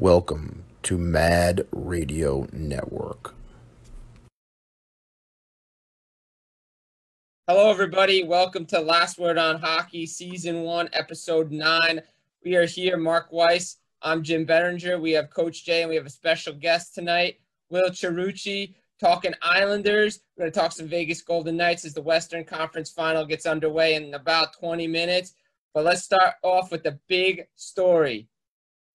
Welcome to Mad Radio Network. Hello, everybody. Welcome to Last Word on Hockey, Season 1, Episode 9. We are here, Mark Weiss. I'm Jim Bettinger. We have Coach Jay, and we have a special guest tonight, Will Cherucci, talking Islanders. We're going to talk some Vegas Golden Knights as the Western Conference Final gets underway in about 20 minutes. But let's start off with the big story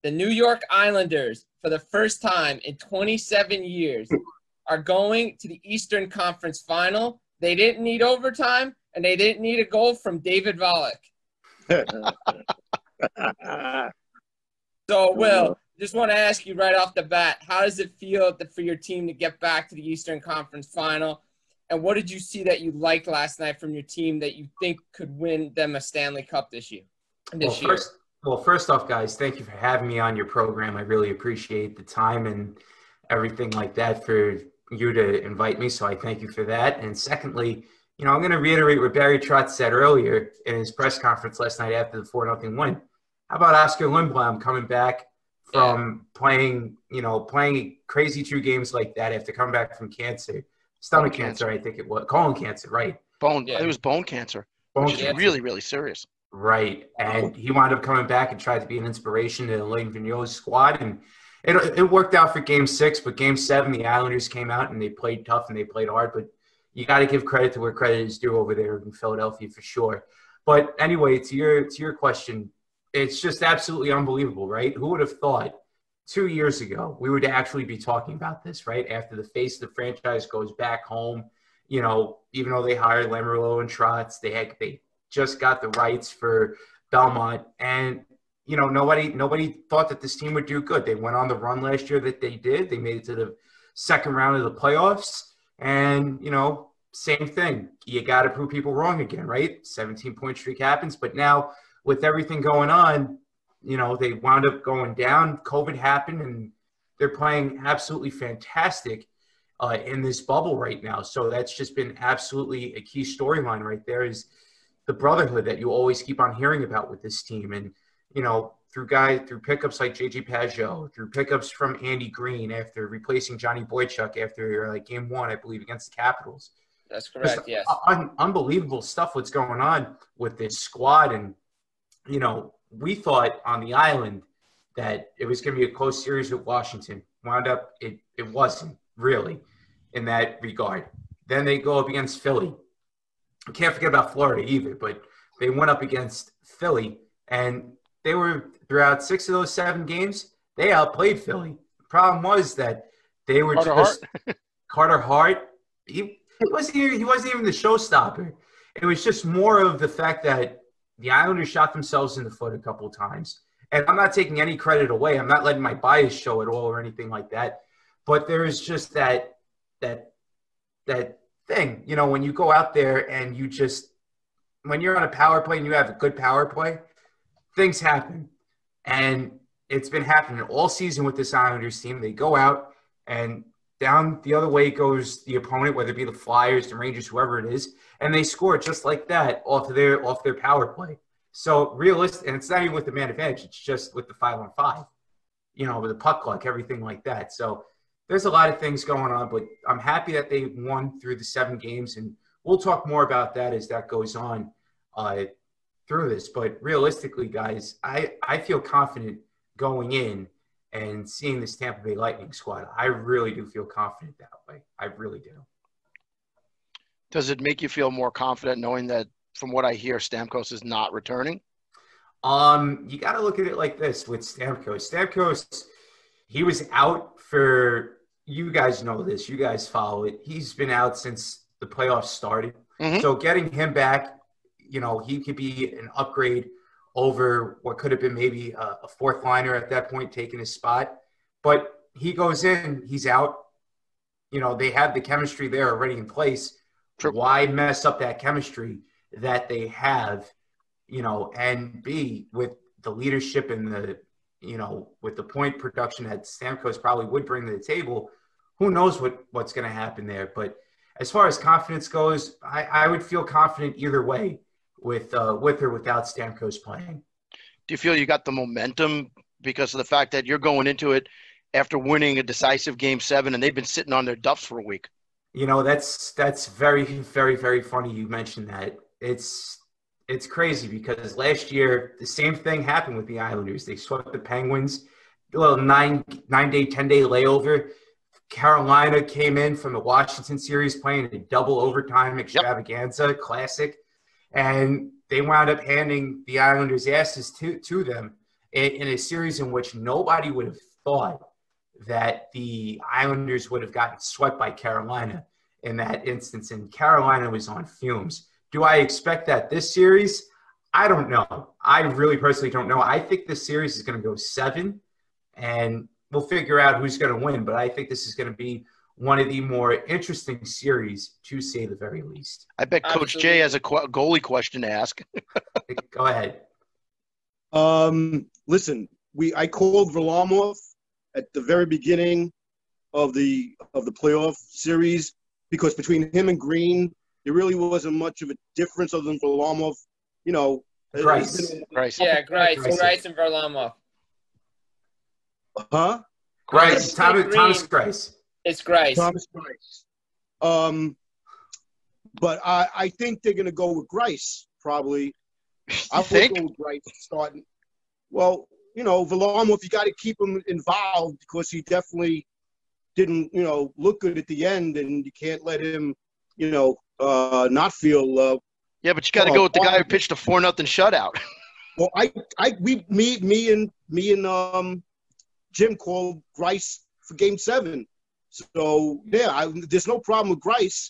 the New York Islanders, for the first time in 27 years, are going to the Eastern Conference Final. They didn't need overtime, and they didn't need a goal from David Volek. so, Will, just want to ask you right off the bat, how does it feel for your team to get back to the Eastern Conference Final? And what did you see that you liked last night from your team that you think could win them a Stanley Cup this year? This well, year? Well, first off, guys, thank you for having me on your program. I really appreciate the time and everything like that for you to invite me. So I thank you for that. And secondly, you know, I'm going to reiterate what Barry Trotz said earlier in his press conference last night after the 4 0 win. How about Oskar Lindblom coming back from yeah. playing, you know, playing crazy two games like that after coming back from cancer, stomach cancer, cancer, I think it was, colon cancer, right? Bone, yeah. it was bone cancer, bone which cancer. is really, really serious. Right. And he wound up coming back and tried to be an inspiration to Alain Vigneault's squad. And it, it worked out for game six, but game seven, the Islanders came out and they played tough and they played hard. But you got to give credit to where credit is due over there in Philadelphia for sure. But anyway, to your to your question, it's just absolutely unbelievable, right? Who would have thought two years ago we would actually be talking about this, right? After the face of the franchise goes back home, you know, even though they hired Lamoriello and Trotz, they had they just got the rights for Belmont, and you know nobody nobody thought that this team would do good. They went on the run last year that they did. They made it to the second round of the playoffs, and you know same thing. You got to prove people wrong again, right? 17 point streak happens, but now with everything going on, you know they wound up going down. COVID happened, and they're playing absolutely fantastic. Uh, in this bubble right now. So that's just been absolutely a key storyline right there is the brotherhood that you always keep on hearing about with this team. And, you know, through guys through pickups like JJ Pageau, through pickups from Andy Greene after replacing Johnny Boychuk after like game one, I believe, against the Capitals. That's correct. Just yes. Un- unbelievable stuff. What's going on with this squad, and you know, we thought on the island that it was going to be a close series with Washington. Wound up, it it wasn't really in that regard. Then they go up against Philly can't forget about Florida either, but they went up against Philly and they were throughout six of those seven games, they outplayed Philly. The problem was that they were Carter just Hart. Carter Hart. He, he wasn't even, he wasn't even the showstopper. It was just more of the fact that the Islanders shot themselves in the foot a couple of times. And I'm not taking any credit away. I'm not letting my bias show at all or anything like that. But there is just that that that thing. You know, when you go out there and you just, when you're on a power play and you have a good power play, things happen. And it's been happening all season with this Islanders team. They go out and down the other way goes the opponent, whether it be the Flyers, the Rangers, whoever it is, and they score just like that off of their off their power play. So realistic, and it's not even with the man advantage; it's just with the five on five, you know, with the puck luck, everything like that. So there's a lot of things going on, but I'm happy that they won through the seven games, and we'll talk more about that as that goes on uh, through this. But realistically, guys, I I feel confident going in and seeing this Tampa Bay Lightning squad. I really do feel confident that way. I really do. Does it make you feel more confident knowing that, from what I hear, Stamkos is not returning? Um, you got to look at it like this with Stamkos. Stamkos he was out for you guys know this. You guys follow it. He's been out since the playoffs started. Mm-hmm. So getting him back, you know, he could be an upgrade over what could have been maybe a, a fourth liner at that point, taking his spot. But he goes in, he's out. You know, they have the chemistry there already in place. True. Why mess up that chemistry that they have? You know, and B with the leadership and the you know, with the point production that Stamkos probably would bring to the table, who knows what what's going to happen there. But as far as confidence goes, I, I would feel confident either way with uh, with or without Stamkos playing. Do you feel you got the momentum because of the fact that you're going into it after winning a decisive game seven, and they've been sitting on their duffs for a week. You know, that's that's very, very, very funny. You mentioned that. It's it's crazy because last year the same thing happened with the Islanders. They swept the Penguins. A little nine nine day, ten day layover. Carolina came in from the Washington series playing a double overtime extravaganza yep. classic, and they wound up handing the Islanders asses to to them in, in a series in which nobody would have thought that the Islanders would have gotten swept by Carolina in that instance, and Carolina was on fumes. Do I expect that this series? I don't know. I really personally don't know. I think this series is going to go seven, and we'll figure out who's going to win. But I think this is going to be one of the more interesting series, to say the very least. I bet Coach Absolutely. Jay has a qu- goalie question to ask. go ahead. Um, listen, we I called Varlamov at the very beginning of the of the playoff series because between him and Green, there really wasn't much of a difference other than Varlamov. You know, Greiss. Greiss. Yeah, Greiss. Greiss and Varlamov. Huh? Greiss. Thomas, Thomas Greiss. It's Greiss. Thomas Greiss. Um, but I, I think they're going to go with Greiss probably. I think? go with Greiss starting. Well, you know, Varlamov, you got to keep him involved because he definitely didn't, you know, look good at the end, and you can't let him, you know, uh, not feel. Uh, yeah, but you got to uh, go with the guy who pitched a four nothing shutout. well, I, I, we, me, me, and me and um, Jim called Greiss for Game Seven. So yeah, I, there's no problem with Greiss,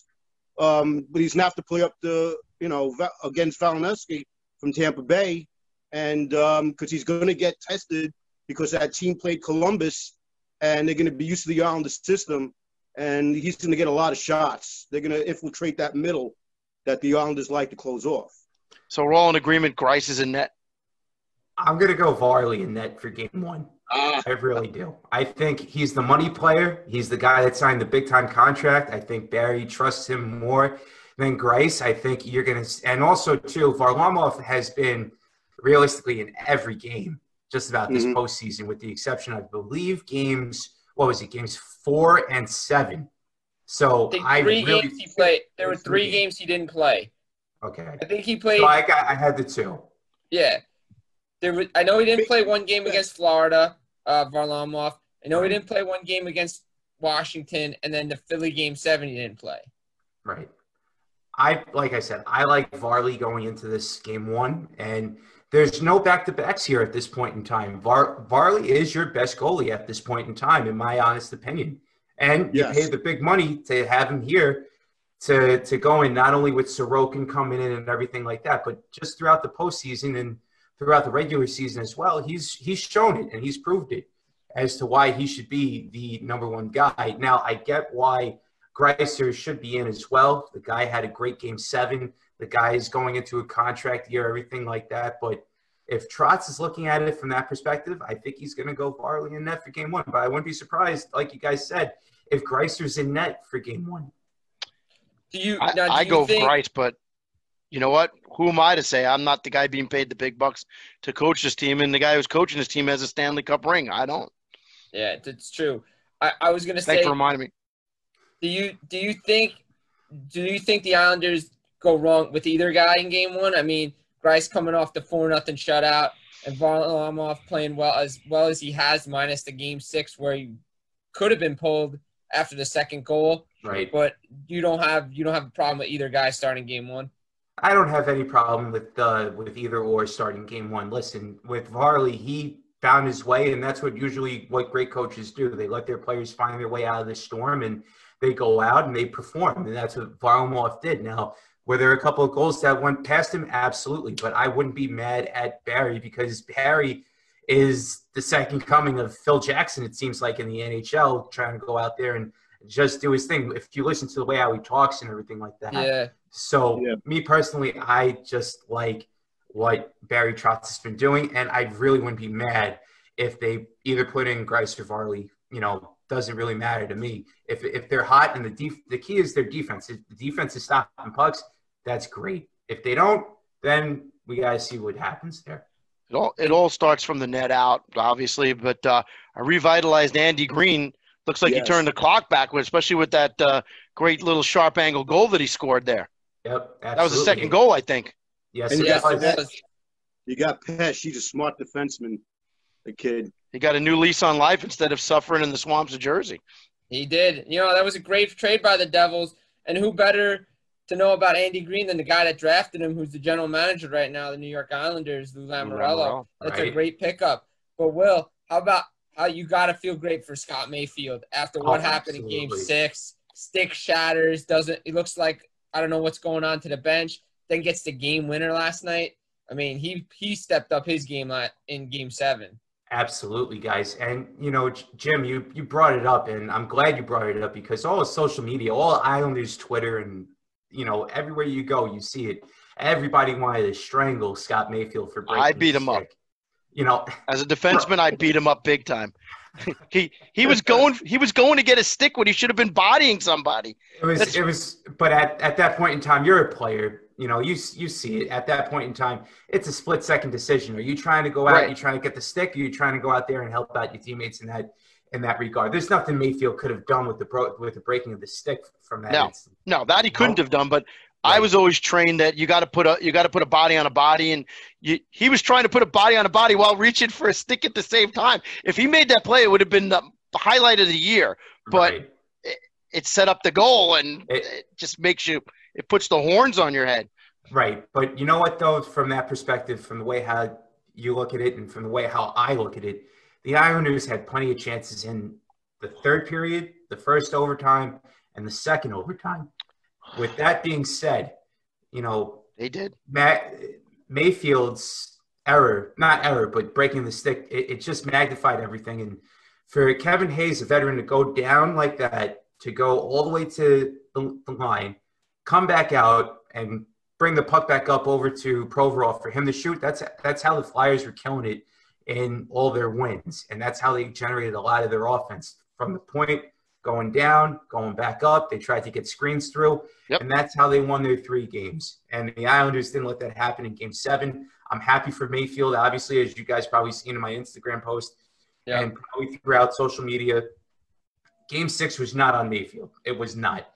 um, but he's gonna have to play up the, you know, against Vasilevskiy from Tampa Bay and um because um, he's going to get tested because that team played Columbus, and they're going to be used to the Islanders system, and he's going to get a lot of shots. They're going to infiltrate that middle that the Islanders like to close off. So we're all in agreement. Greiss is in net. I'm going to go Varley in net for game one. Ah. I really do. I think he's the money player. He's the guy that signed the big time contract. I think Barry trusts him more than Greiss. I think you're going to, and also too, Varlamov has been – realistically in every game just about this mm-hmm. postseason, with the exception, I believe, games. What was it? Games four and seven. So I, I three really games he played. There were three, games. games he didn't play. Okay. I think he played. So I got. I had the two. Yeah. There was, I know he didn't play one game against Florida, uh, Varlamov. I know he didn't play one game against Washington, and then the Philly game seven he didn't play. Right. I like I said, I like Varley going into this game one, and there's no back to backs here at this point in time. Var- Varley is your best goalie at this point in time, in my honest opinion. And yes. you pay the big money to have him here to to go in not only with Sorokin coming in and everything like that, but just throughout the postseason and throughout the regular season as well. He's he's shown it and he's proved it as to why he should be the number one guy. Now I get why Greisser should be in as well. The guy had a great game seven. The guy is going into a contract year, everything like that. But if Trotz is looking at it from that perspective, I think he's going to go Varley in net for game one. But I wouldn't be surprised, like you guys said, if Greisser's in net for game one. Do you? I, do I you go think... Greiss, but you know what? Who am I to say? I'm not the guy being paid the big bucks to coach this team, and the guy who's coaching this team has a Stanley Cup ring. I don't. Yeah, that's true. I, I was going to say. Thanks for reminding me. Do you do you think do you think the Islanders go wrong with either guy in game one? I mean, Greiss coming off the four nothing shutout and Varlamov playing well as well as he has, minus the game six where he could have been pulled after the second goal. Right. But you don't have you don't have a problem with either guy starting game one. I don't have any problem with uh, with either or starting game one. Listen, with Varley, he found his way, and that's what usually what great coaches do. They let their players find their way out of the storm, and they go out and they perform, and that's what Varlamov did. Now were there a couple of goals that went past him? Absolutely. But I wouldn't be mad at Barry because Barry is the second coming of Phil Jackson, it seems like, in the NHL, trying to go out there and just do his thing. If you listen to the way how he talks and everything like that. Yeah. So, yeah. me personally, I just like what Barry Trotz has been doing. And I really wouldn't be mad if they either put in Greiss or Varley, you know, doesn't really matter to me. If, if they're hot and the def- the key is their defense. If the defense is stopping pucks, that's great. If they don't, then we got to see what happens there. It all it all starts from the net out, obviously, but uh, a revitalized Andy Greene looks like Yes. he turned the clock backward, especially with that uh, great little sharp angle goal that he scored there. Yep, absolutely. That was the second goal, I think. Yes, And it Yes, was. it was. You got Pesh. He's a smart defenseman. The kid. He got a new lease on life instead of suffering in the swamps of Jersey. He did. You know, that was a great trade by the Devils. And who better to know about Andy Greene than the guy that drafted him, who's the general manager right now, the New York Islanders, Lou. Lamoriello, That's a great pickup. But Will, how about how you got to feel great for Scott Mayfield after what Oh, happened in Game. Six? Stick shatters. Doesn't it looks like I don't know what's going on to the bench. Then gets the game winner last night. I mean, he he stepped up his game in Game Seven. Absolutely, guys. And you know, Jim, you you brought it up, and I'm glad you brought it up because all of social media, all Islanders Twitter, and you know, everywhere you go, you see it. Everybody wanted to strangle Scott Mayfield for breaking. I beat him up. You know, As a defenseman, I beat him up big time. he he was going he was going to get a stick when he should have been bodying somebody. it was That's- it was. But at, at that point in time, you're a player. You know, you you see it at that point in time. It's a split second decision. Are you trying to go out? Right. You trying to get the stick? Are you trying to go out there and help out your teammates in that in that regard? There's nothing Mayfield could have done with the bro- with the breaking of the stick from that. No. No, that he couldn't have done. But I was always trained that you got to put a you got to put a body on a body, and you, he was trying to put a body on a body while reaching for a stick at the same time. If he made that play, it would have been the highlight of the year. But Right. it set up the goal, and It- it, just makes you it puts the horns on your head. Right. But you know what, though, from that perspective, from the way how you look at it and from the way how I look at it, the Islanders had plenty of chances in the third period, the first overtime, and the second overtime. With that being said, you know, They did. Matt, Mayfield's error, not error, but breaking the stick, it, it just magnified everything. And for Kevin Hayes, a veteran, to go down like that, to go all the way to the, the line, come back out and bring the puck back up over to Provorov for him to shoot, that's that's how the Flyers were killing it in all their wins. And that's how they generated a lot of their offense from the point going down, going back up. They tried to get screens through. Yep. And that's how they won their three games. And the Islanders didn't let that happen in game seven. I'm happy for Mayfield, obviously, as you guys probably seen in my Instagram post Yeah. and probably throughout social media. Game six was not on Mayfield. It was not.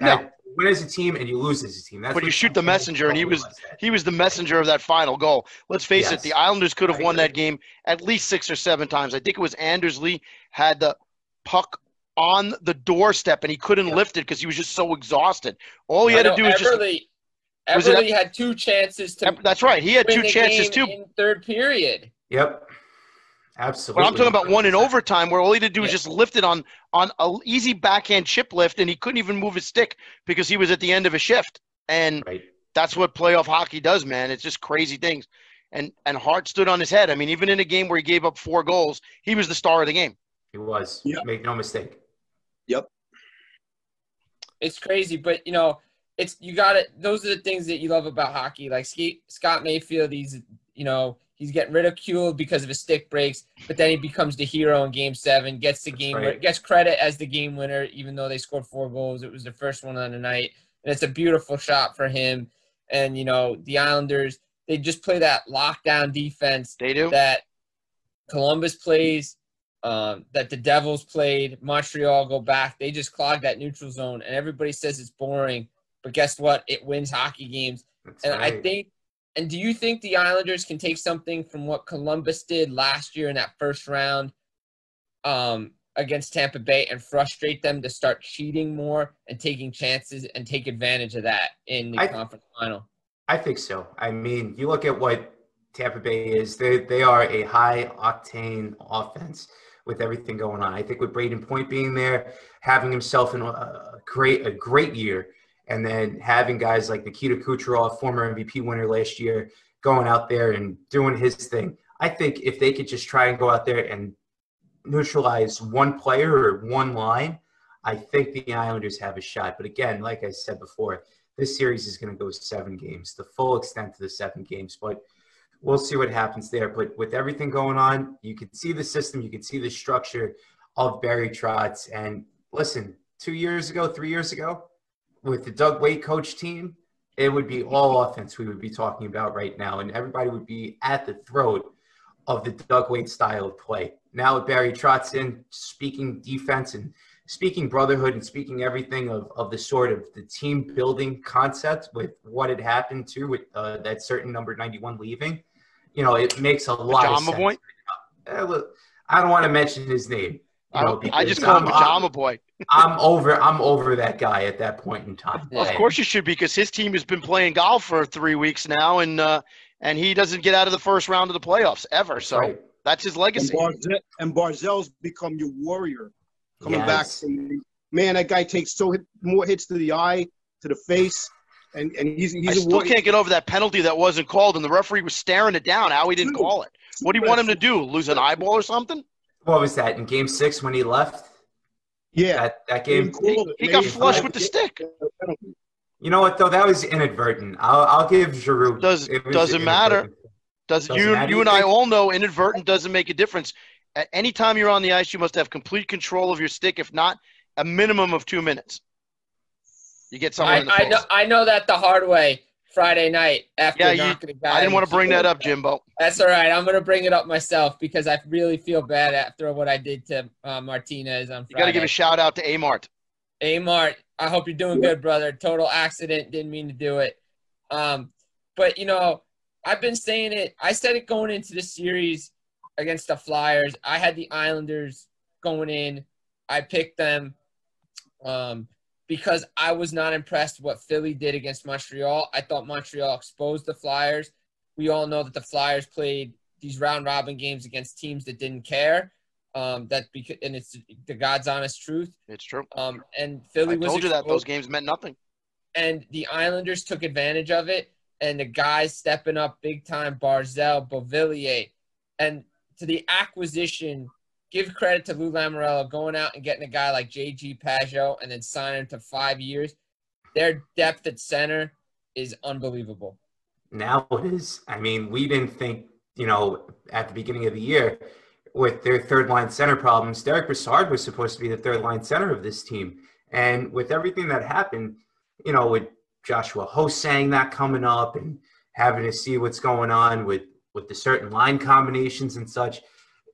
No. You win as a team and you lose as a team. That's But you shoot the messenger, and he was- He was the messenger of that final goal. Let's face it, the Islanders could have won that game at least six or seven times. I think it was Anders Lee had the puck on the doorstep and he couldn't Yep. lift it because he was just so exhausted. All he I had to do was just. Eberle, Was it- Eberle had two chances to That's right. He had win two the chances game too. in third period. Yep. Absolutely. But I'm talking about one in overtime where all he had to do was just lift it on on an easy backhand chip lift, and he couldn't even move his stick because he was at the end of a shift. And Right. that's what playoff hockey does, man. It's just crazy things. And and Hart stood on his head. I mean, even in a game where he gave up four goals, he was the star of the game. He was. Yeah. Make no mistake. Yep. It's crazy, but you know, it's you got it. Those are the things that you love about hockey. Like Ski- Scott Mayfield, he's you know he's getting ridiculed because of his stick breaks, but then he becomes the hero in Game Seven, gets the That's game, right. gets credit as the game winner, even though they scored four goals. It was the first one on the night, and it's a beautiful shot for him. And you know, the Islanders, they just play that lockdown defense They do. that Columbus plays, um, that the Devils played, Montreal go back. They just clog that neutral zone, and everybody says it's boring. But guess what? It wins hockey games. That's And I think, and do you think the Islanders can take something from what Columbus did last year in that first round um, against Tampa Bay and frustrate them to start cheating more and taking chances and take advantage of that in the I- conference final? I think so. I mean, you look at what Tampa Bay is. They they are a high octane offense with everything going on. I think with Brayden Point being there, having himself in a, a great a great year, and then having guys like Nikita Kucherov, former MVP winner last year, going out there and doing his thing. I think if they could just try and go out there and neutralize one player or one line, I think the Islanders have a shot. But again, like I said before, this series is going to go seven games, the full extent of the seven games. But we'll see what happens there. But with everything going on, you can see the system, you can see the structure of Barry Trotz. And listen, two years ago, three years ago, with the Doug Weight coach team, it would be all offense we would be talking about right now, and everybody would be at the throat of the Doug Weight style of play. Now with Barry Trotz in, speaking defense and speaking brotherhood and speaking everything of, of the sort of the team building concept with what had happened to with uh, that certain number 91 leaving, you know, it makes a lot Pajama of sense. boy? Uh, I don't want to mention his name. You know, I, I just because call him I'm- Pajama Boy. I'm over. I'm over that guy at that point in time. Well, of course you should, because his team has been playing golf for three weeks now, and uh, and he doesn't get out of the first round of the playoffs ever. So Right. that's his And, legacy. Barzal, and Barzal's become your warrior coming back Yes. from man. That guy takes so hit, more hits to the eye, to the face, and and he's he's a still warrior. can't get over that penalty that wasn't called, and the referee was staring it down. How he didn't call it? What do you want him to do? Lose an eyeball or something? What was that in Game Six when he left? Yeah, That that game. called. He got flushed with the stick. You know what though? That was inadvertent. I'll, I'll give Giroux. Does- it doesn't matter. Does Doesn't you matter, you you and I all know inadvertent doesn't make a difference. At any time you're on the ice, you must have complete control of your stick. If not, a minimum of two minutes. You get someone I, in the I know I know that the hard way Friday night after Yeah, you- knocking guy. I didn't want to bring that up, Jimbo. That's all right. I'm gonna bring it up myself because I really feel bad after what I did to uh, Martinez on Friday. You got to give a shout out to Amart. Hey, Mart, I hope you're doing good, brother. Total accident. Didn't mean to do it. Um, but, you know, I've been saying it. I said it going into the series against the Flyers. I had the Islanders going in. I picked them um, because I was not impressed what Philly did against Montreal. I thought Montreal exposed the Flyers. We all know that the Flyers played these round robin games against teams that didn't care. Um, that because and it's the God's honest truth. It's true. Um, and Philly I was told you that those exposed, games meant nothing. and the Islanders took advantage of it. And the guys stepping up big time, Barzal, Beauvillier, and to the acquisition, give credit to Lou Lamoriello going out and getting a guy like J.G. Pageau and then signing him to five years. Their depth at center is unbelievable. Now it is. I mean, we didn't think, you know, at the beginning of the year with their third line center problems, Derek Brassard was supposed to be the third line center of this team. And with everything that happened, you know, with Joshua Hosang that coming up and having to see what's going on with with the certain line combinations and such,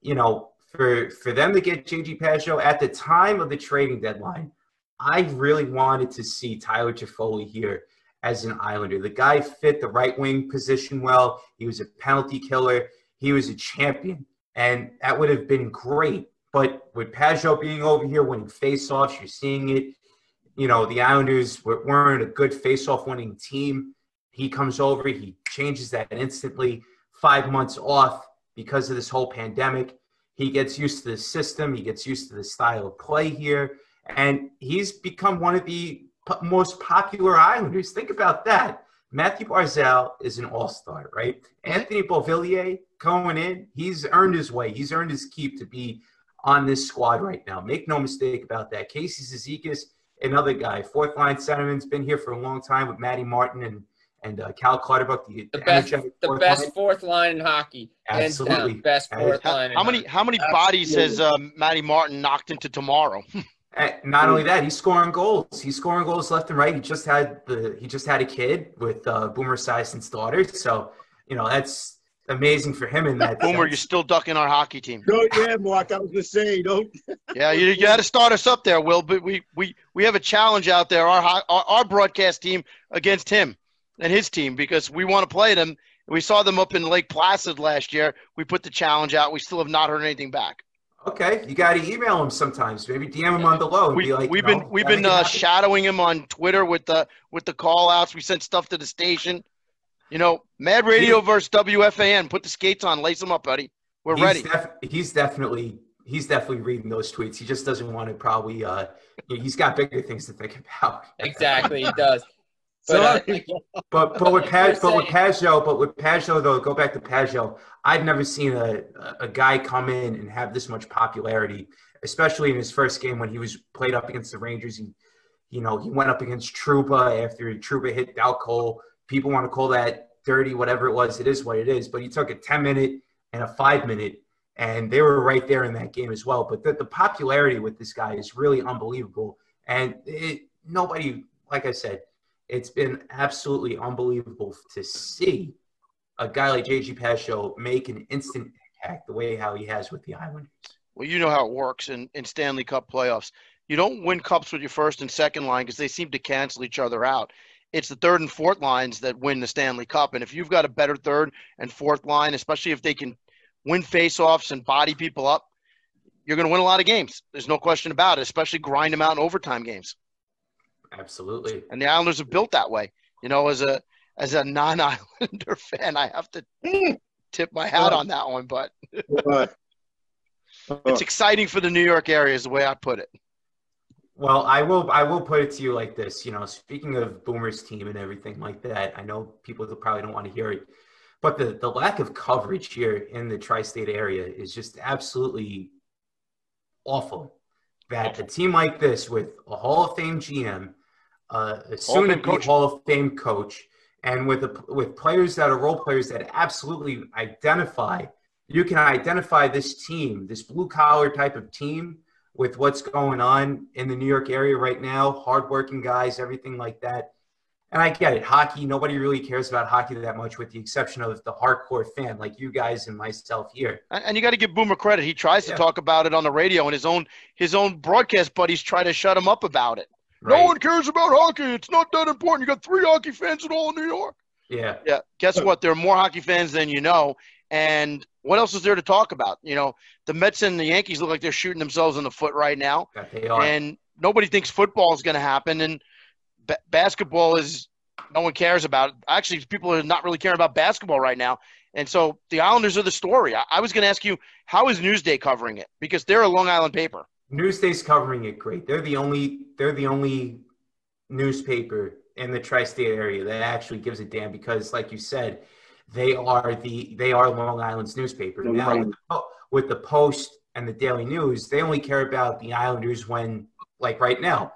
you know, for for them to get JG Pageau at the time of the trading deadline, I really wanted to see Tyler Toffoli here as an Islander. The guy fit the right wing position well. He was a penalty killer. He was a champion, and that would have been great. But with Pageau being over here winning faceoffs, you're seeing it. You know, the Islanders were- weren't a good faceoff winning team. He comes over, he changes that instantly. Five months off because of this whole pandemic. He gets used to the system, he gets used to the style of play here, and he's become one of the most popular Islanders. Think about that. Matthew Barzal is an all-star, right? Anthony Beauvillier going in, he's earned his way. He's earned his keep to be on this squad right now. Make no mistake about that. Casey Cizikas, another guy, fourth line centerman's been here for a long time with Matty Martin and and uh, Cal Clutterbuck, the, The best, energetic the fourth best line. fourth line in hockey, Absolutely. down, best How- fourth How, line. in how many hockey. how many bodies has um, Matty Martin knocked into tomorrow? Not only that, he's scoring goals. He's scoring goals left and right. He just had the he just had a kid with uh, Boomer Esiason's daughter. So you know that's amazing for him in that. Boomer, you're still ducking our hockey team. No, yeah, Mark. I was gonna say, don't. Yeah, you, you had to start us up there, Will. But we, we, we have a challenge out there. Our, our our broadcast team against him and his team because we want to play them. We saw them up in Lake Placid last year. We put the challenge out. We still have not heard anything back. Okay, you got to email him sometimes. Maybe DM him on the low and We, be like, we've you know, been we've been uh, shadowing him on Twitter with the with the call outs. We sent stuff to the station. You know, Mad Radio versus WFAN. Put the skates on, lace them up, buddy. We're he's ready. def- he's definitely he's definitely reading those tweets. He just doesn't want to probably. Uh, he's got bigger things to think about. Exactly, he does. But, uh. But but with Paj, but with Pageau, but with Pageau though, go back to Pageau. I've never seen a a guy come in and have this much popularity, especially in his first game when he was played up against the Rangers. He, you know, he went up against Trouba after Trouba hit Dal Colle. People want to call that dirty, whatever it was. It is what it is. But he took a ten minute and a five minute, and they were right there in that game as well. But the, the popularity with this guy is really unbelievable, and it, nobody, like I said it's been absolutely unbelievable to see a guy like JG Pageau make an instant impact the way how he has with the Islanders. Well, you know how it works in, in Stanley Cup playoffs. You don't win cups with your first and second line because they seem to cancel each other out. It's the third and fourth lines that win the Stanley Cup. And if you've got a better third and fourth line, especially if they can win faceoffs and body people up, you're going to win a lot of games. There's no question about it, especially grind them out in overtime games. Absolutely. And the Islanders are built that way. You know, as a as a non-Islander fan, I have to tip my hat on that one. But it's exciting for the New York area, is the way I put it. Well, I will. I will put it to you like this. You know, speaking of Boomer's team and everything like that, I know people probably don't want to hear it, but the the lack of coverage here in the tri-state area is just absolutely awful. That a team like this, with a Hall of Fame GM, uh, a soon to be Hall of Fame coach, and with a, with players that are role players that absolutely identify, you can identify this team, this blue collar type of team with what's going on in the New York area right now, hardworking guys, everything like that. And I get it. Hockey, nobody really cares about hockey that much, with the exception of the hardcore fan like you guys and myself here. And you got to give Boomer credit. He tries to talk about it on the radio, and his own his own broadcast buddies try to shut him up about it. Right. No one cares about hockey. It's not that important. You got three hockey fans in all of New York. Yeah. Yeah. Guess what? There are more hockey fans than you know. And what else is there to talk about? You know, the Mets and the Yankees look like they're shooting themselves in the foot right now. Yeah, they are. And nobody thinks football is going to happen. And b- basketball is no one cares about. Actually, people are not really caring about basketball right now. And so the Islanders are the story. I, I was going to ask you, how is Newsday covering it? Because they're a Long Island paper. Newsday's covering it great. They're the only they're the only newspaper in the tri-state area that actually gives a damn because, like you said, they are the they are Long Island's newspaper. Now right. with, the, with the Post and the Daily News, they only care about the Islanders when, like right now,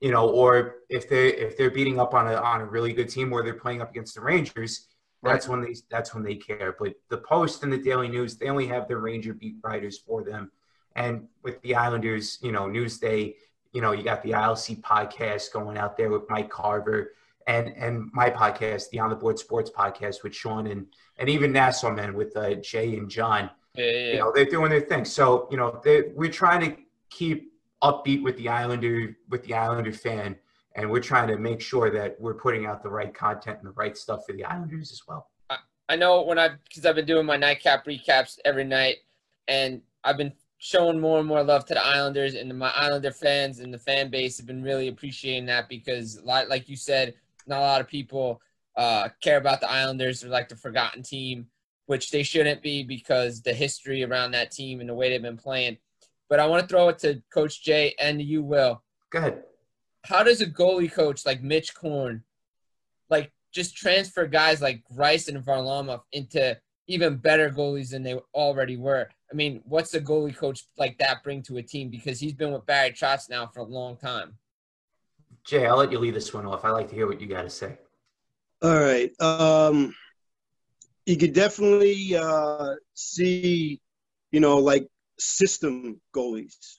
you know, or if they if they're beating up on a on a really good team or they're playing up against the Rangers. That's when they that's when they care. But the Post and the Daily News, they only have their Ranger beat writers for them. And with the Islanders, you know, Newsday, you know, you got the ILC podcast going out there with Mike Carver and and my podcast, the On the Board Sports podcast with Sean and and even Nassau Men with uh, Jay and John. Yeah, yeah, You know, they're doing their thing. So, you know, we're trying to keep upbeat with the Islander with the Islander fan, and we're trying to make sure that we're putting out the right content and the right stuff for the Islanders as well. I, I know when I because I've been doing my nightcap recaps every night, and I've been showing more and more love to the Islanders and my Islander fans and the fan base have been really appreciating that because, like you said, not a lot of people uh, care about the Islanders. They're like the forgotten team, which they shouldn't be because the history around that team and the way they've been playing. But I want to throw it to Coach Jay and you, Will. Go ahead. How does a goalie coach like Mitch Korn, like just transfer guys like Greiss and Varlamov into even better goalies than they already were. I mean, what's a goalie coach like that bring to a team? Because he's been with Barry Trotz now for a long time. Jay, I'll let you lead this one off. I like to hear what you got to say. All right. Um, you could definitely uh, see, you know, like system goalies.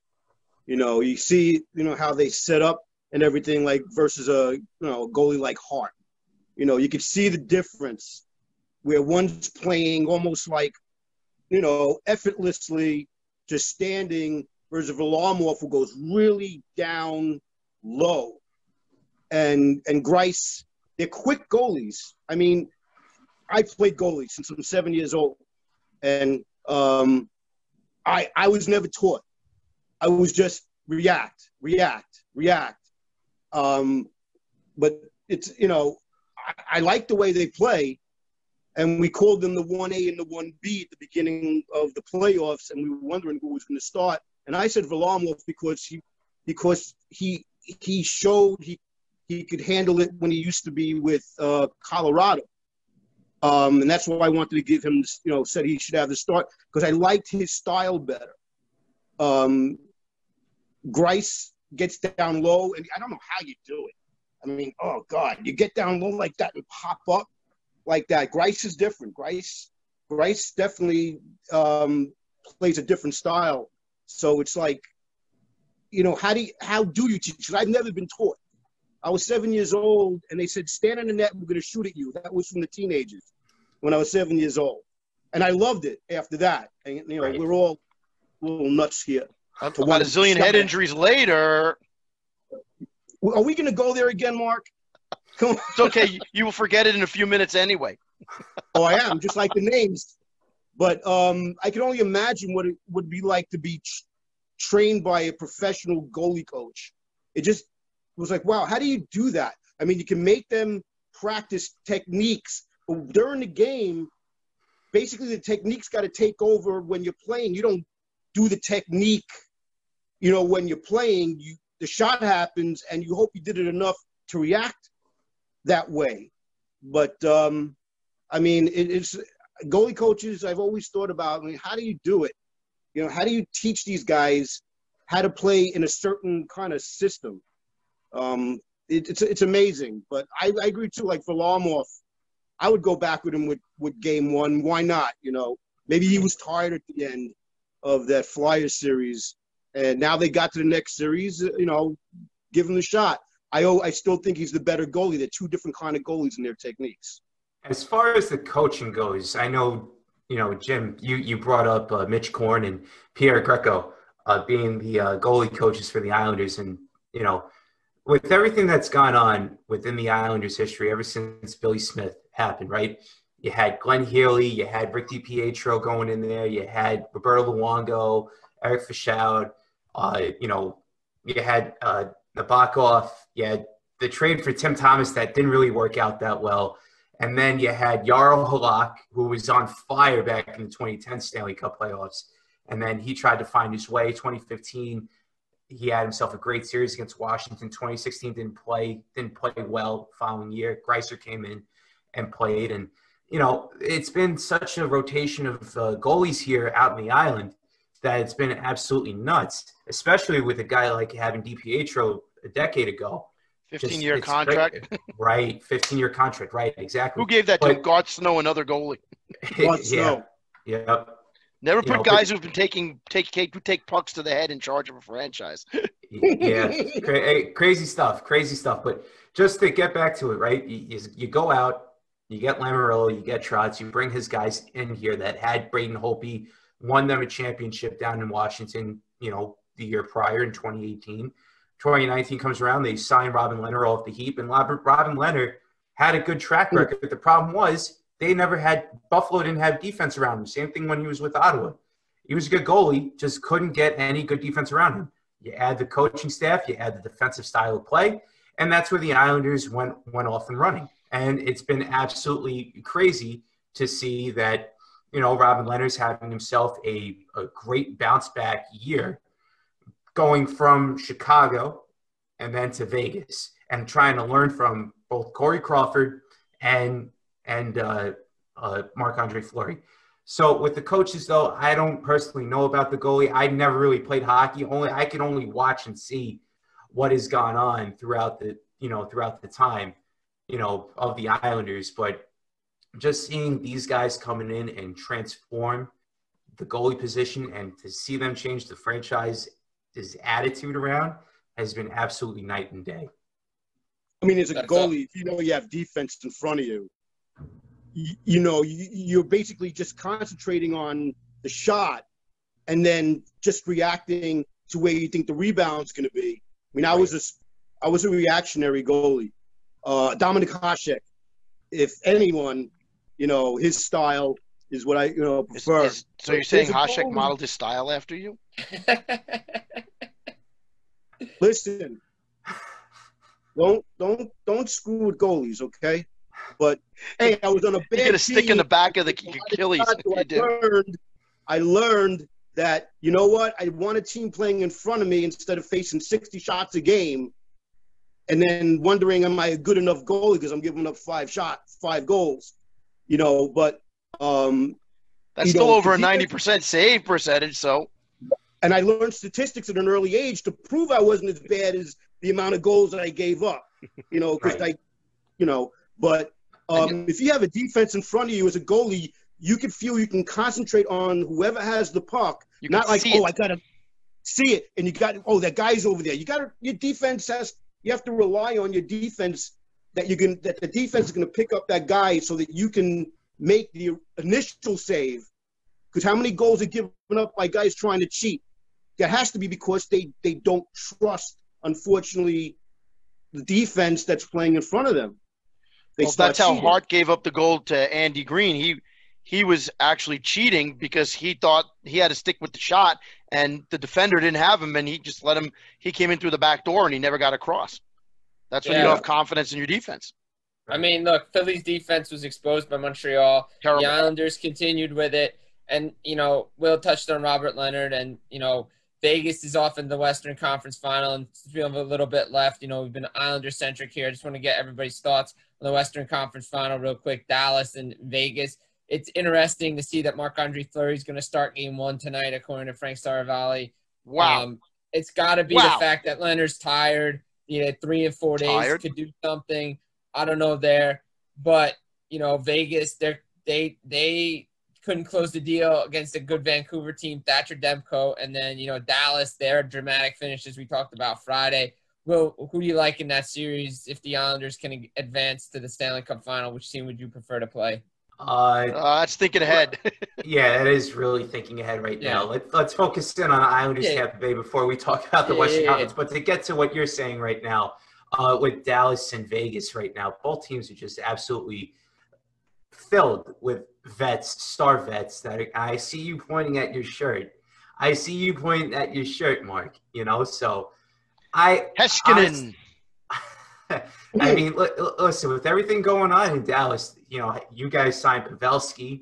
You know, you see, you know, how they set up and everything, like versus a, you know, a goalie like Hart. You know, you could see the difference where one's playing almost like, you know, effortlessly, just standing, versus a Varlamov who goes really down low. And and Greiss, they're quick goalies. I mean, I played goalie since I'm seven years old, and um, I I was never taught. I was just react, react, react. Um, but it's you know, I, I like the way they play, and we called them the 1A and the 1B at the beginning of the playoffs, and we were wondering who was going to start. And I said Varlamov because he because he he showed he he could handle it when he used to be with uh, Colorado, um, and that's why I wanted to give him. You know, said he should have the start because I liked his style better. Um, Greiss gets down low, and I don't know how you do it. I mean, oh God, you get down low like that and pop up like that. Greiss is different. Greiss, Greiss definitely um, plays a different style. So it's like, you know, how do you, how do you teach? I've never been taught. I was seven years old, and they said, "Stand in the net. We're going to shoot at you." That was from the teenagers when I was seven years old, and I loved it after that. And you know, Right. we're all a little nuts here. About a zillion head injuries later, Are we going to go there again, Mark? It's okay. You- You will forget it in a few minutes anyway. Oh, I am just like the names. But um, I can only imagine what it would be like to be t- trained by a professional goalie coach. It just was like, wow, how do you do that? I mean, you can make them practice techniques, but during the game, basically the techniques got to take over when you're playing. You don't do the technique, you know, when you're playing. You the shot happens, and you hope you did it enough to react that way. But um, I mean, it, it's goalie coaches. I've always thought about. I mean, how do you do it? You know, how do you teach these guys how to play in a certain kind of system? Um, it, it's it's amazing. But I, I agree too. Like Varlamov, I would go back with him with with game one. Why not? You know, maybe he was tired at the end of that Flyer series, and now they got to the next series. You know, give him the shot. I I still think he's the better goalie. They're two different kind of goalies in their techniques. As far as the coaching goes, I know you know Jim. You you brought up uh, Mitch Korn and Pierre Greco uh, being the uh, goalie coaches for the Islanders, and you know with everything that's gone on within the Islanders' history ever since Billy Smith happened, right? You had Glenn Healy, you had Rick DiPietro going in there, you had Roberto Luongo, Eric Fichaud, uh, you know, you had uh, Nabokov, you had the trade for Tim Thomas that didn't really work out that well. And then you had Yarl Halak, who was on fire back in the 2010 Stanley Cup playoffs. And then he tried to find his way. 2015, he had himself a great series against Washington. 2016 didn't play, didn't play well. Following year, Greiser came in and played. And you know, it's been such a rotation of uh, goalies here out in the island that it's been absolutely nuts. Especially with a guy like having DiPietro a decade ago. Just- 15 year contract. great. right? 15 year contract, right? Exactly. Who gave that to But- Garth Snow, another goalie? Rod yeah, Snow. yeah. Never You put know, guys who've been taking take take who take pucks to the head in charge of a franchise. yeah, Cra- crazy stuff, crazy stuff. But just to get back to it, right? You, you, you go out, you get Lamoriello, you get Trotz, you bring his guys in here that had Braden Holtby, won them a championship down in Washington, you know, the year prior in 2018. 2019 comes around, they sign Robin Lehner off the heap, and Robin Lehner had a good track hmm. record. But The problem was they never had Buffalo didn't have defense around him. Same thing when he was with Ottawa. He was a good goalie, just couldn't get any good defense around him. You add the coaching staff, you add the defensive style of play, and that's where the Islanders went went off and running. And it's been absolutely crazy to see that you know Robin Lehner's having himself a, a great bounce back year, going from Chicago and then to Vegas, and trying to learn from both Corey Crawford and and uh, uh, Marc Andre Fleury. So with the coaches, though, I don't personally know about the goalie. I never really played hockey. Only I can only watch and see what has gone on throughout the you know throughout the time you know of the Islanders. But just seeing these guys coming in and transform the goalie position and to see them change the franchise's attitude around has been absolutely night and day. I mean, as a That's goalie, if you know you have defense in front of you, you, you know, you, you're basically just concentrating on the shot and then just reacting to where you think the rebound's going to be. I mean, I was a, s- I was a reactionary goalie. Uh, Dominik Hasek, if anyone, you know, his style is what I, you know, prefer. is- so you're saying Hasek modeled his style after you? Listen, don't don't don't screw with goalies, okay? But hey, I was on a bad You get a stick in the back of the Achilles. I learned, I learned that you know what? I want a team playing in front of me instead of facing 60 shots a game, and then wondering am I a good enough goalie because I'm giving up five shots, five goals, you know. But um, That's still know, over a 90% save percentage. So and I learned statistics at an early age to prove I wasn't as bad as the amount of goals that I gave up. You know, because Right. I, you know, but um, if you have a defense in front of you as a goalie, you can feel you can concentrate on whoever has the puck, you not like oh it. I gotta see it, and you got oh that guy's over there. You got to your defense has you have to rely on your defense that you can that the defense is going to pick up that guy so that you can make the initial save. Because how many goals are given up by guys trying to cheat? That has to be because they they don't trust, unfortunately, the defense that's playing in front of them. They Well, start that's how cheating. Hart gave up the goal to Andy Greene. He he was actually cheating because he thought he had to stick with the shot, and the defender didn't have him, and he just let him. He came in through the back door, and he never got across. That's when you don't have confidence in your defense. I mean, look, Philly's defense was exposed by Montreal. Terrible. The Islanders continued with it, and you know, Will touched on Robin Lehner, and you know, Vegas is off in the Western Conference Final, and we have a little bit left. You know, we've been Islander centric here. I just want to get everybody's thoughts on the Western Conference Final real quick. Dallas and Vegas. It's interesting to see that Marc Andre Fleury is going to start Game One tonight, according to Frank Seravalli. Wow. Um, it's got to be Wow. the fact that Lehner's tired. You know, three and four days Tired? could do something. I don't know there, but you know, Vegas, they they they couldn't close the deal against a good Vancouver team, Thatcher Demko, and then you know Dallas, their dramatic finishes we talked about Friday. Will, who do you like in that series if the Islanders can advance to the Stanley Cup final? Which team would you prefer to play? Uh, Uh, that's thinking ahead. yeah, it is really thinking ahead right Yeah. now. Let, let's focus in on Islanders Yeah. Tampa Bay before we talk about the Yeah, Western yeah, yeah. Conference. But to get to what you're saying right now, uh, with Dallas and Vegas right now, both teams are just absolutely filled with vets, star vets. That are, I see you pointing at your shirt. I see you pointing at your shirt, Mark. You know, so I Heiskanen. I mean, li- li- listen, with everything going on in Dallas, you know, you guys signed Pavelski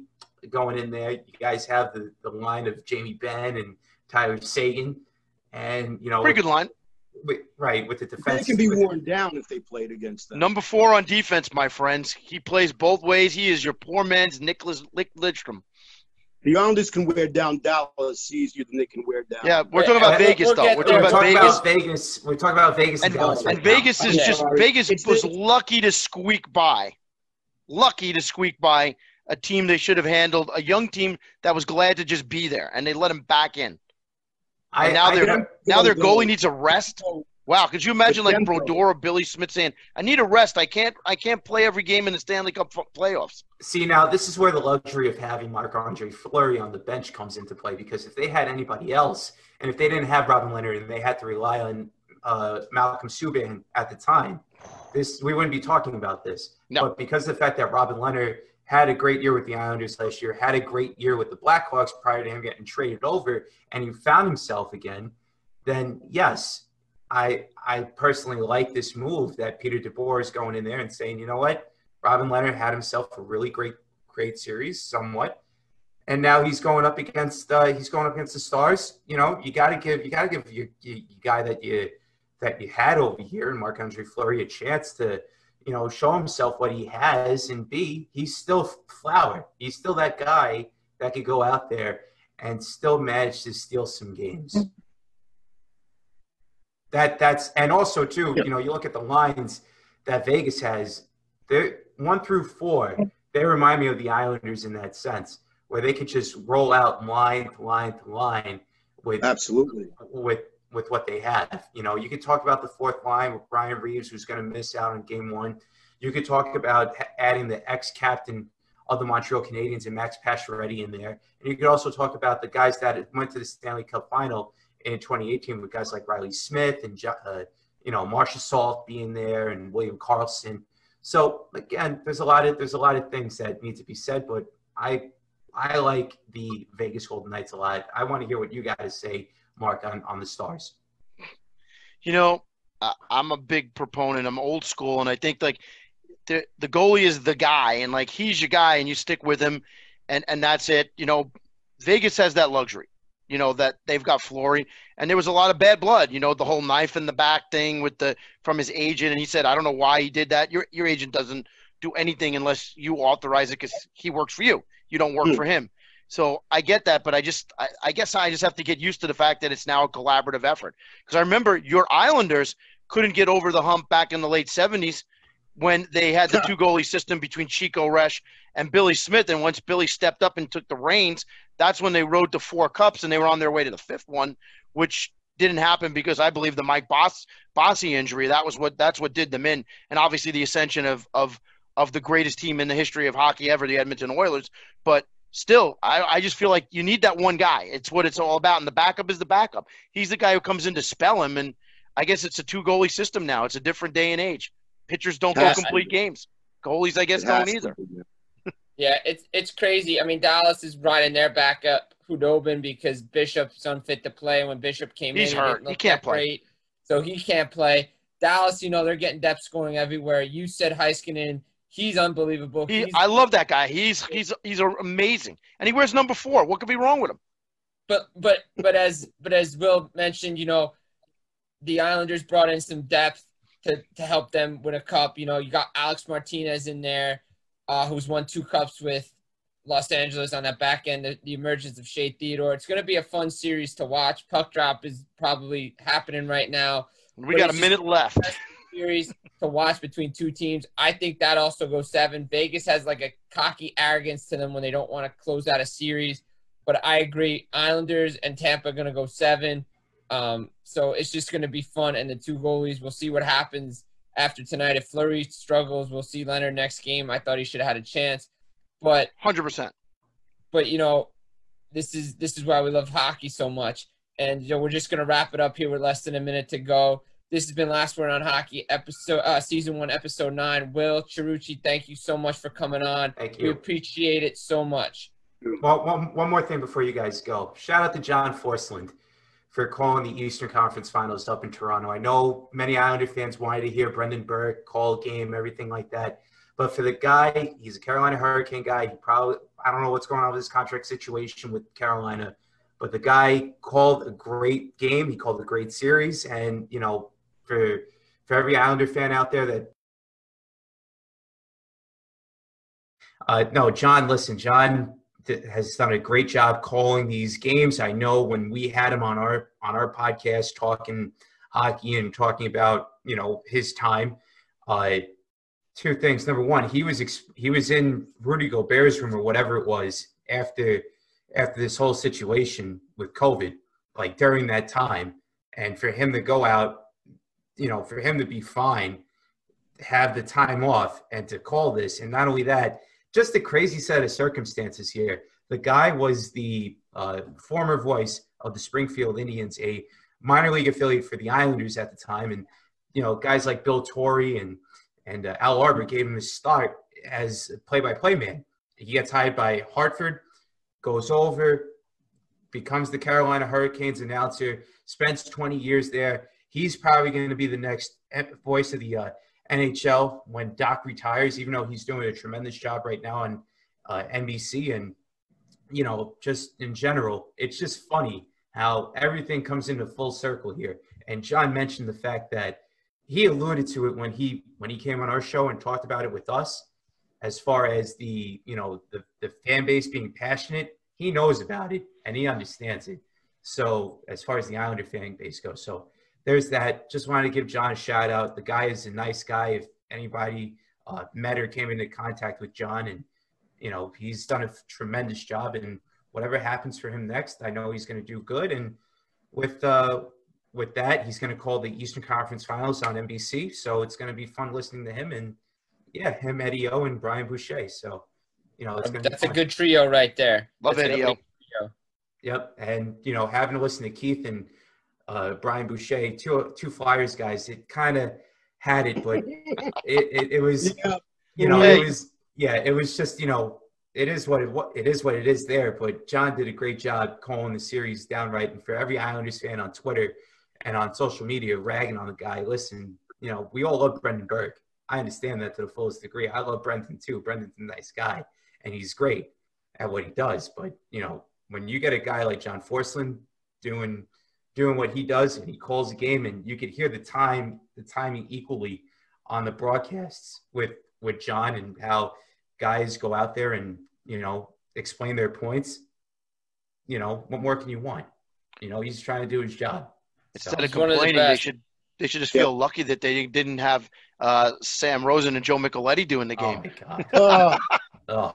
going in there. You guys have the, the line of Jamie Benn and Tyler Seguin. And, you know, Pretty good line. With, right, with the defense. They can be with- worn down if they played against them. Number four on defense, my friends. He plays both ways. He is your poor man's Nicholas Lick- Lidstrom. The Islanders can wear down Dallas easier than they can wear down. Yeah, we're talking about we'll- Vegas, we'll though. We're talking We're about talking Vegas. about Vegas. We're talking about Vegas and, And, Dallas right and now. Vegas is Yeah. just Sorry. Vegas It's was the- lucky to squeak by, lucky to squeak by a team they should have handled, a young team that was glad to just be there, and they let him back in. I, And now I- they're now their goalie needs a rest. Wow, could you imagine like. Brodeur or Billy Smith saying, "I need a rest. I can't I can't play every game in the Stanley Cup playoffs." See now, this is where the luxury of having Marc Andre Fleury on the bench comes into play because if they had anybody else, and if they didn't have Robin Lehner and they had to rely on uh, Malcolm Subban at the time, this we wouldn't be talking about this. No. But because of the fact that Robin Lehner had a great year with the Islanders last year, had a great year with the Blackhawks prior to him getting traded over, and he found himself again, then yes, I I personally like this move that Peter DeBoer is going in there and saying, you know what, Robin Lehner had himself a really great great series, somewhat, and now he's going up against uh, he's going up against the Stars. You know, you got to give you got to give your, your, your guy that you that you had over here, Marc Andre Fleury, a chance to you know show himself what he has, and B, he's still Flower. He's still that guy that could go out there and still manage to steal some games. Mm-hmm. That that's and also too, you know, you look at the lines that Vegas has. They're one through four. Mm-hmm. They remind me of the Islanders in that sense, where they could just roll out line to line to line with Absolutely. with with what they have. You know, you could talk about the fourth line with Ryan Reaves, who's going to miss out on Game One. You could talk about adding the ex-captain of the Montreal Canadiens and Max Pacioretty in there, and you could also talk about the guys that went to the Stanley Cup Final in 2018 with guys like Reilly Smith and uh, you know Marchessault being there and William Karlsson. So again, there's a lot of there's a lot of things that need to be said, but I I like the Vegas Golden Knights a lot. I want to hear what you guys say, Mark, on, on the Stars. You know, I'm a big proponent. I'm old school, and I think like the the goalie is the guy, and like he's your guy, and you stick with him, and and that's it. You know, Vegas has that luxury. You know that they've got Fleury, and there was a lot of bad blood. You know, the whole knife in the back thing with the from his agent, and he said, I don't know why he did that. Your your agent doesn't do anything unless you authorize it because he works for you. You don't work Hmm. for him. So I get that, but I just I, I guess I just have to get used to the fact that it's now a collaborative effort. Because I remember your Islanders couldn't get over the hump back in the late '70s when they had the two goalie system between Chico Resch and Billy Smith. And once Billy stepped up and took the reins, that's when they rode to four cups and they were on their way to the fifth one, which didn't happen because I believe the Mike Boss Bossy injury. That was what that's what did them in, and obviously the ascension of of of the greatest team in the history of hockey ever, the Edmonton Oilers. But still, I, I just feel like you need that one guy. It's what it's all about. And the backup is the backup. He's the guy who comes in to spell him. And I guess it's a two goalie system now. It's a different day and age. Pitchers don't go complete games. Goalies, I guess, don't either. Yeah, it's it's crazy. I mean, Dallas is riding their backup Khudobin because Bishop's unfit to play. When Bishop came He's in, hurt. didn't He can't play. Great, so he can't play. Dallas, you know, they're getting depth scoring everywhere. You said Heiskanen, he's unbelievable. He, He's- I love that guy. He's he's he's amazing, and he wears number four. What could be wrong with him? but but but as but as Will mentioned, you know, the Islanders brought in some depth to to help them win a cup. You know, you got Alex Martinez in there, uh, who's won two cups with Los Angeles on that back end. The, the emergence of Shea Theodore. It's going to be a fun series to watch. Puck drop is probably happening right now. We got a minute left. Series to watch between two teams. I think that also goes seven. Vegas has like a cocky arrogance to them when they don't want to close out a series. But I agree. Islanders and Tampa are going to go seven. Um, so it's just going to be fun. And the two goalies, we'll see what happens after tonight. If Fleury struggles, we'll see Lehner next game. I thought he should have had a chance. But Hundred percent. but you know, this is this is why we love hockey so much. And you know, we're just gonna wrap it up here with less than a minute to go. This has been Last Word on Hockey, episode uh, season one, episode nine. Will Chirucci, thank you so much for coming on. Thank you. We appreciate it so much. Well, one, one more thing before you guys go. Shout out to John Forslund for calling the Eastern Conference Finals up in Toronto. I know many Islander fans wanted to hear Brendan Burke call game, everything like that. But for the guy, he's a Carolina Hurricane guy. He probably, I don't know what's going on with his contract situation with Carolina, but the guy called a great game. He called a great series. And, you know, for, for every Islander fan out there that Uh, no, John, listen, John has done a great job calling these games. I know when we had him on our on our podcast talking hockey and talking about you know his time. Uh, two things. Number one, he was he was in Rudy Gobert's room or whatever it was after after this whole situation with COVID, like during that time, and for him to go out, you know, for him to be fine, have the time off, and to call this, and not only that just a crazy set of circumstances here. The guy was the uh, former voice of the Springfield Indians, a minor league affiliate for the Islanders at the time, and you know guys like Bill Torrey and and uh, Al Arbour gave him a start as play-by-play man. He gets hired by Hartford, goes over, becomes the Carolina Hurricanes announcer, spends 20 years there. He's probably going to be the next voice of the uh, NHL when Doc retires, even though he's doing a tremendous job right now on uh, NBC. And, you know, just in general, it's just funny how everything comes into full circle here. And John mentioned the fact that he alluded to it when he when he came on our show and talked about it with us as far as the you know the, the fan base being passionate he knows about it and he understands it so as far as the islander fan base goes so there's that. Just wanted to give John a shout out. The guy is a nice guy. If anybody uh, met or came into contact with John, and you know he's done a tremendous job. And whatever happens for him next, I know he's going to do good. And with uh, with that, he's going to call the Eastern Conference Finals on NBC. So it's going to be fun listening to him. And yeah, him, Eddie O, and Brian Boucher. So you know it's going to That's be a good trio right there. Love That's Eddie O. Yep, and you know, having to listen to Keith and uh, Brian Boucher, two two Flyers guys, it kind of had it, but it, it, it was Yeah. you know Hey. it was yeah, it was just you know it is what it what it is what it is there. But John did a great job calling the series downright, and for every Islanders fan on Twitter and on social media ragging on the guy, listen, you know, we all love Brendan Burke. I understand that to the fullest degree. I love Brendan too. Brendan's a nice guy, and he's great at what he does. But you know, when you get a guy like John Forslund doing doing what he does, and he calls a game, and you could hear the time the timing equally on the broadcasts with with John and how guys go out there and you know explain their points. You know, what more can you want? You know, he's trying to do his job. So- Instead of He's one of the complaining, they should they should just Yeah. feel lucky that they didn't have uh, Sam Rosen and Joe Micheletti doing the oh game. my god! Uh, Oh,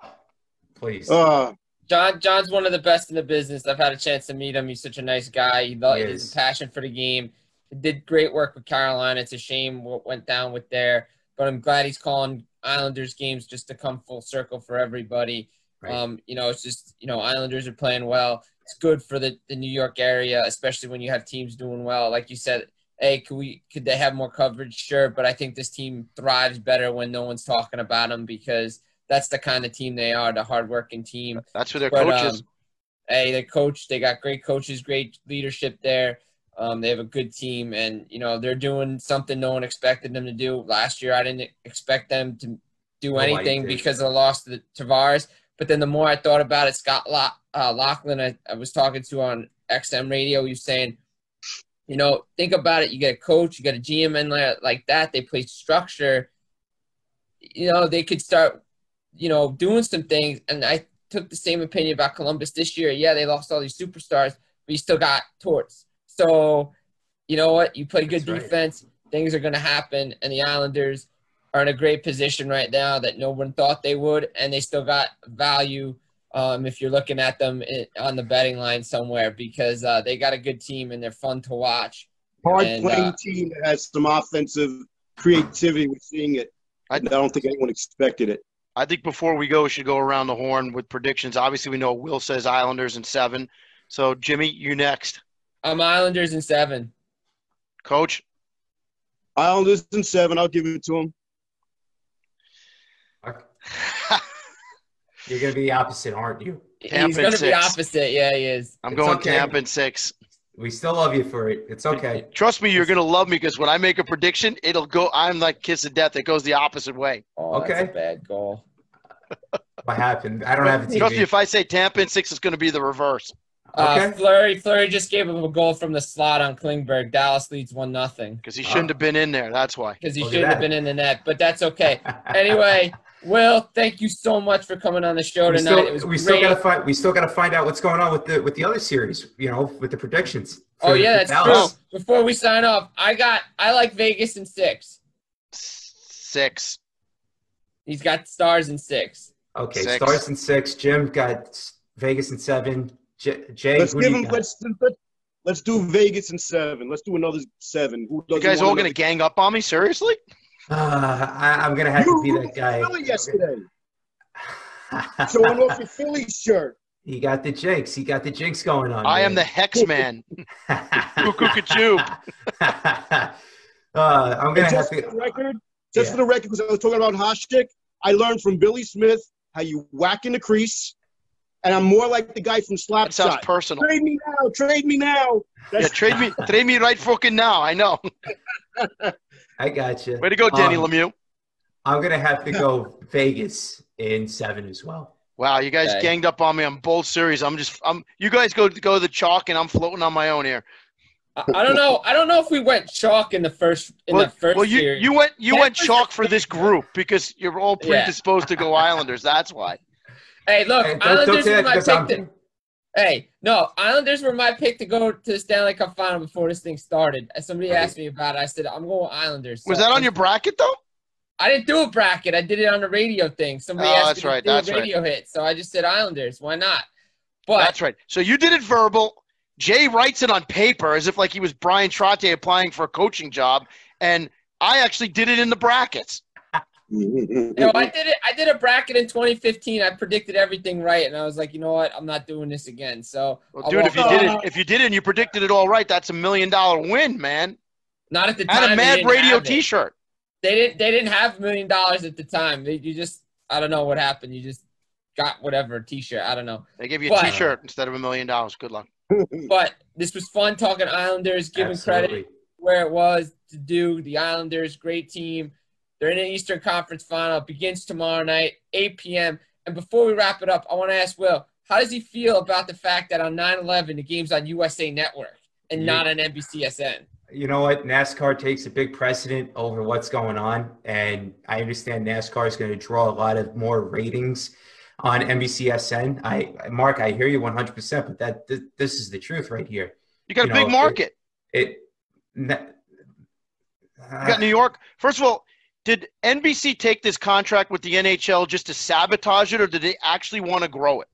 please. uh, John John's one of the best in the business. I've had a chance to meet him. He's such a nice guy. He, lo- He he has a passion for the game. He did great work with Carolina. It's a shame what went down with there, but I'm glad he's calling Islanders games just to come full circle for everybody. Right. Um, you know, it's just you know Islanders are playing well. It's good for the, the New York area, especially when you have teams doing well. Like you said, hey, could we could they have more coverage? Sure, but I think this team thrives better when no one's talking about them because that's the kind of team they are, the hardworking team. That's who their But, coach um, hey, the coach, they got great coaches, great leadership there. Um, they have a good team, and you know they're doing something no one expected them to do last year. I didn't expect them to do anything did. because of the loss to the Tavares. But then the more I thought about it, Scott Lock, uh, Laughlin, I, I was talking to on XM radio, he was saying, you know, think about it. You get a coach, you got a GM in there like that. They play structure. You know, they could start, you know, doing some things. And I took the same opinion about Columbus this year. Yeah, they lost all these superstars, but you still got torts. So, you know what? You play good That's right. defense, things are going to happen. And the Islanders are in a great position right now that no one thought they would, and they still got value um, if you're looking at them i on the betting line somewhere because uh, they got a good team and they're fun to watch. Hard And, playing uh, team that has some offensive creativity. We're seeing it. I- I, I don't think anyone expected it. I think before we go, we should go around the horn with predictions. Obviously, we know Will says Islanders in seven. So, Jimmy, you next. I'm Islanders in seven. Coach, Islanders in seven. I'll give it to him. You're going to be the opposite, aren't you? Tampa He's going to be opposite. Yeah, he is. I'm It's going okay. Tampa in six. We still love you for it. It's okay. Trust me, you're going to love me because when I make a prediction, it'll go. I'm like kiss of death. It goes the opposite way. Oh, that's Okay. a bad goal. What happened? I don't have the Trust me, if I say Tampa in six, it's going to be the reverse. Uh, Okay. Fleury, Fleury just gave him a goal from the slot on Klingberg. Dallas leads one nothing Because he shouldn't have been in there. That's why. because he shouldn't have been in the net, but that's okay. Anyway, Will, thank you so much for coming on the show we tonight. still, it was we great. still got to find we still got to find out what's going on with the with the other series. You know, with the predictions. oh yeah, that's Dallas. true. Before we sign off, I got I like Vegas in six. Six. He's got stars in six. Okay, Six. stars and six. Jim got Vegas and seven. J- Jay, Let's do give you them. got? Let's let's let's do Vegas in seven. Let's do another seven. Who You guys all want going to gang up on me? Seriously? Uh, I, I'm gonna have You to be that guy. Philly yesterday, showing off your Philly shirt. he got the jinx. He got the jinx going on. I am the hex man. Cuckoo-ca-choo. uh, I'm gonna have just to. for the record, just Yeah. for the record, because I was talking about Hasek, I learned from Billy Smith how you whack in the crease, and I'm more like the guy from That sounds Slapshot. personal. Trade me now, trade me now. Yeah, trade me, trade me right fucking now. I know. I got you. Way to go, Danny Um, Lemieux. I'm gonna have to go Vegas in seven as well. Wow, you guys Okay. ganged up on me on both series. I'm just, I'm. You guys go go the chalk, and I'm floating on my own here. I, I don't know. I don't know if we went chalk in the first in well, the first well, you series. you went you went chalk for this group because you're all Yeah. predisposed to go Islanders. That's why. hey, look, Hey, don't- don't Islanders say were my pick. Hey, no, Islanders were my pick to go to the Stanley Cup final before this thing started. Somebody Right. asked me about it. I said I'm going Islanders. Was So- that on your bracket though? I didn't do a bracket. I did it on the radio thing. Somebody Oh, asked that's me right, to do that's a right. radio hit, so I just said Islanders. Why not? But That's right. So you did it verbal. Jay writes it on paper as if like he was Brian Trotte applying for a coaching job, and I actually did it in the brackets. Mm-hmm. you know, I did it. I did a bracket in 2015. I predicted everything right, and I was like, you know what? I'm not doing this again. So, Well, I'll dude, if you walk- did it, if you did it, and you predicted it all right, that's a million dollar win, man. not at the time. And a Mad Radio. T-shirt. They didn't. They didn't have a million dollars at the time. They, you just. I don't know what happened. You just got whatever T-shirt. I don't know. They gave you a But- shirt instead of a million dollars. Good luck. But this was fun talking Islanders, giving credit where it was to do. The Islanders, great team. They're in the Eastern Conference Final. It begins tomorrow night, 8 p.m. And before we wrap it up, I want to ask Will, how does he feel about the fact that on 9/11 the game's on USA Network and Yeah. not on NBCSN? You know what? NASCAR takes a big precedent over what's going on, and I understand NASCAR is going to draw a lot of more ratings on NBCSN. I, Mark, I hear you 100, percent but that th- this is the truth right here. You got You a big market. It. na- You got New York. First of all, did NBC take this contract with the NHL just to sabotage it, or did they actually want to grow it?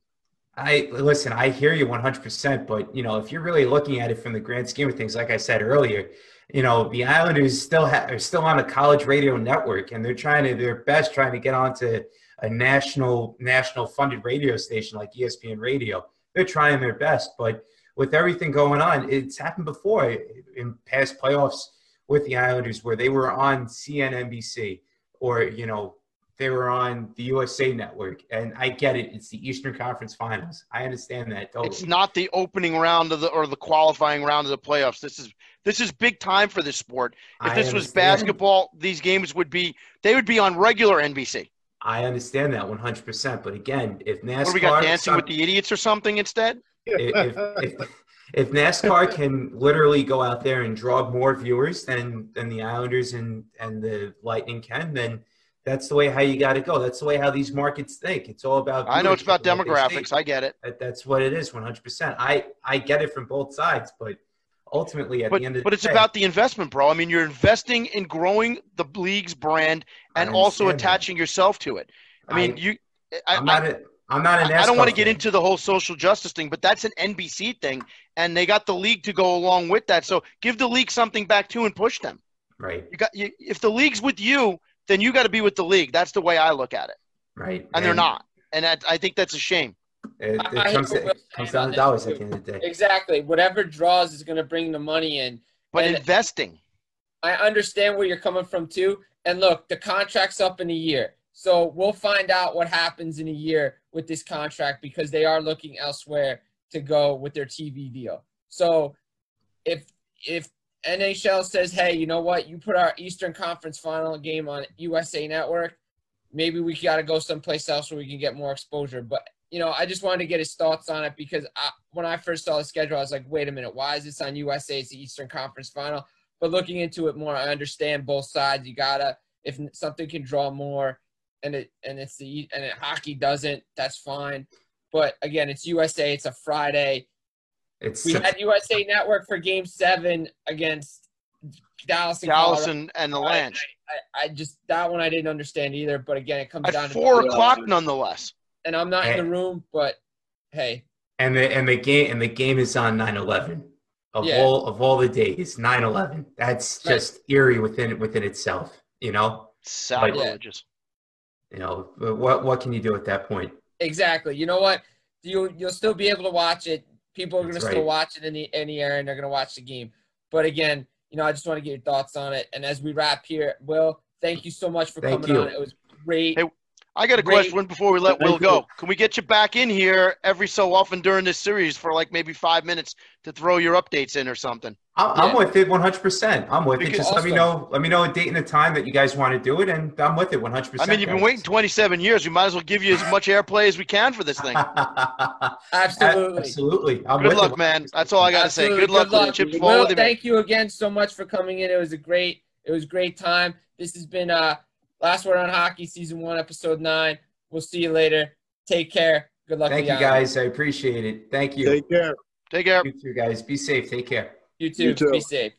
I listen. I hear you 100. percent But you know, if you're really looking at it from the grand scheme of things, like I said earlier, you know, the Islanders still ha- are still on a college radio network, and they're trying to their best trying to get onto a national national funded radio station like ESPN Radio. They're trying their best, but with everything going on, it's happened before in past playoffs with the Islanders where they were on CNNBC or you know they were on the USA Network, and I get it. It's the Eastern Conference Finals. I understand that. Totally. It's not the opening round of the or the qualifying round of the playoffs. This is this is big time for this sport. If I this was basketball, these games would be they would be on regular NBC. I understand that 100. percent But again, if NASCAR, What we got Dancing with the Idiots or something instead? if, if, if NASCAR can literally go out there and draw more viewers than than the Islanders and and the Lightning can, then that's the way how you got to go. That's the way how these markets think. It's all about. I know it's about viewership and what they demographics. I get it. That, that's what it is, 100. percent I I get it from both sides, but ultimately at But the end of but it's day, about the investment, bro. I mean, you're investing in growing the league's brand and also understand that. attaching yourself to it. I mean, I- you. I, I'm not a I'm not a NASCAR. I don't want to get into the whole social justice thing, but that's an NBC thing, and they got the league to go along with that. So give the league something back too and push them. right, You got you, if the league's with you, then you got to be with the league. That's the way I look at it, right, and they're not. And that, I think that's a shame. It, it I- I comes, to, it comes down to dollars too. at the end of the day. Exactly. Whatever draws is going to bring the money in. But And- investing, I understand where you're coming from too. And look, the contract's up in a year. So we'll find out what happens in a year with this contract because they are looking elsewhere to go with their TV deal. So if if NHL says, "Hey, you know what? You put our Eastern Conference final game on USA Network, maybe we got to go someplace else where we can get more exposure." But you know, I just wanted to get his thoughts on it because I, when I first saw the schedule, I was like, "Wait a minute, why is this on USA? It's the Eastern Conference final." but looking into it more, I understand both sides. You gotta if something can draw more, and it and it's the and it, hockey doesn't, that's fine. But again, it's USA. It's a Friday. It's We had USA Network for Game Seven against Dallas and Dallas Colorado. and, and the I, I, I just that one I didn't understand either. But again, it comes down at to four the- o'clock, nonetheless. and I'm not in the room. But hey, and the and the game and the game is on 9-11 of Yeah. all of all the days 9-11 that's Right. just eerie within within itself you know Sacrilegious. You know what what can you do at that point Exactly. You know what? You you'll still be able to watch it. People are going to still watch it in the in the air, and they're going to watch the game. But again, you know, I just want to get your thoughts on it. And as we wrap here, Will, thank you so much for Thank coming you. on. It was great. Hey, I got a Great. question before we let Thank Will go. Can we get you back in here every so often during this series for like maybe five minutes to throw your updates in or something? I'm, I'm with it 100% i'm with it Because- just let me know let me know a date and a time that you guys want to do it and i'm with it 100% I mean, you've been waiting 27 years. We might as well give you as much airplay as we can for this thing. Absolutely. absolutely I'm Good with luck, it. man. That's all I got to say. Absolutely. Good luck with the chips fall Will, with thank you again so much for coming in. It was a great, it was great time. This has been uh last word on hockey, season one, episode nine. We'll see you later. Take care. Good luck. thank with you guys i appreciate it thank you Take care. Take care. you too guys be safe take care You too. You too. Be safe.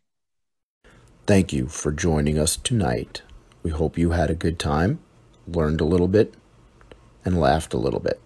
Thank you for joining us tonight. We hope you had a good time, learned a little bit, and laughed a little bit.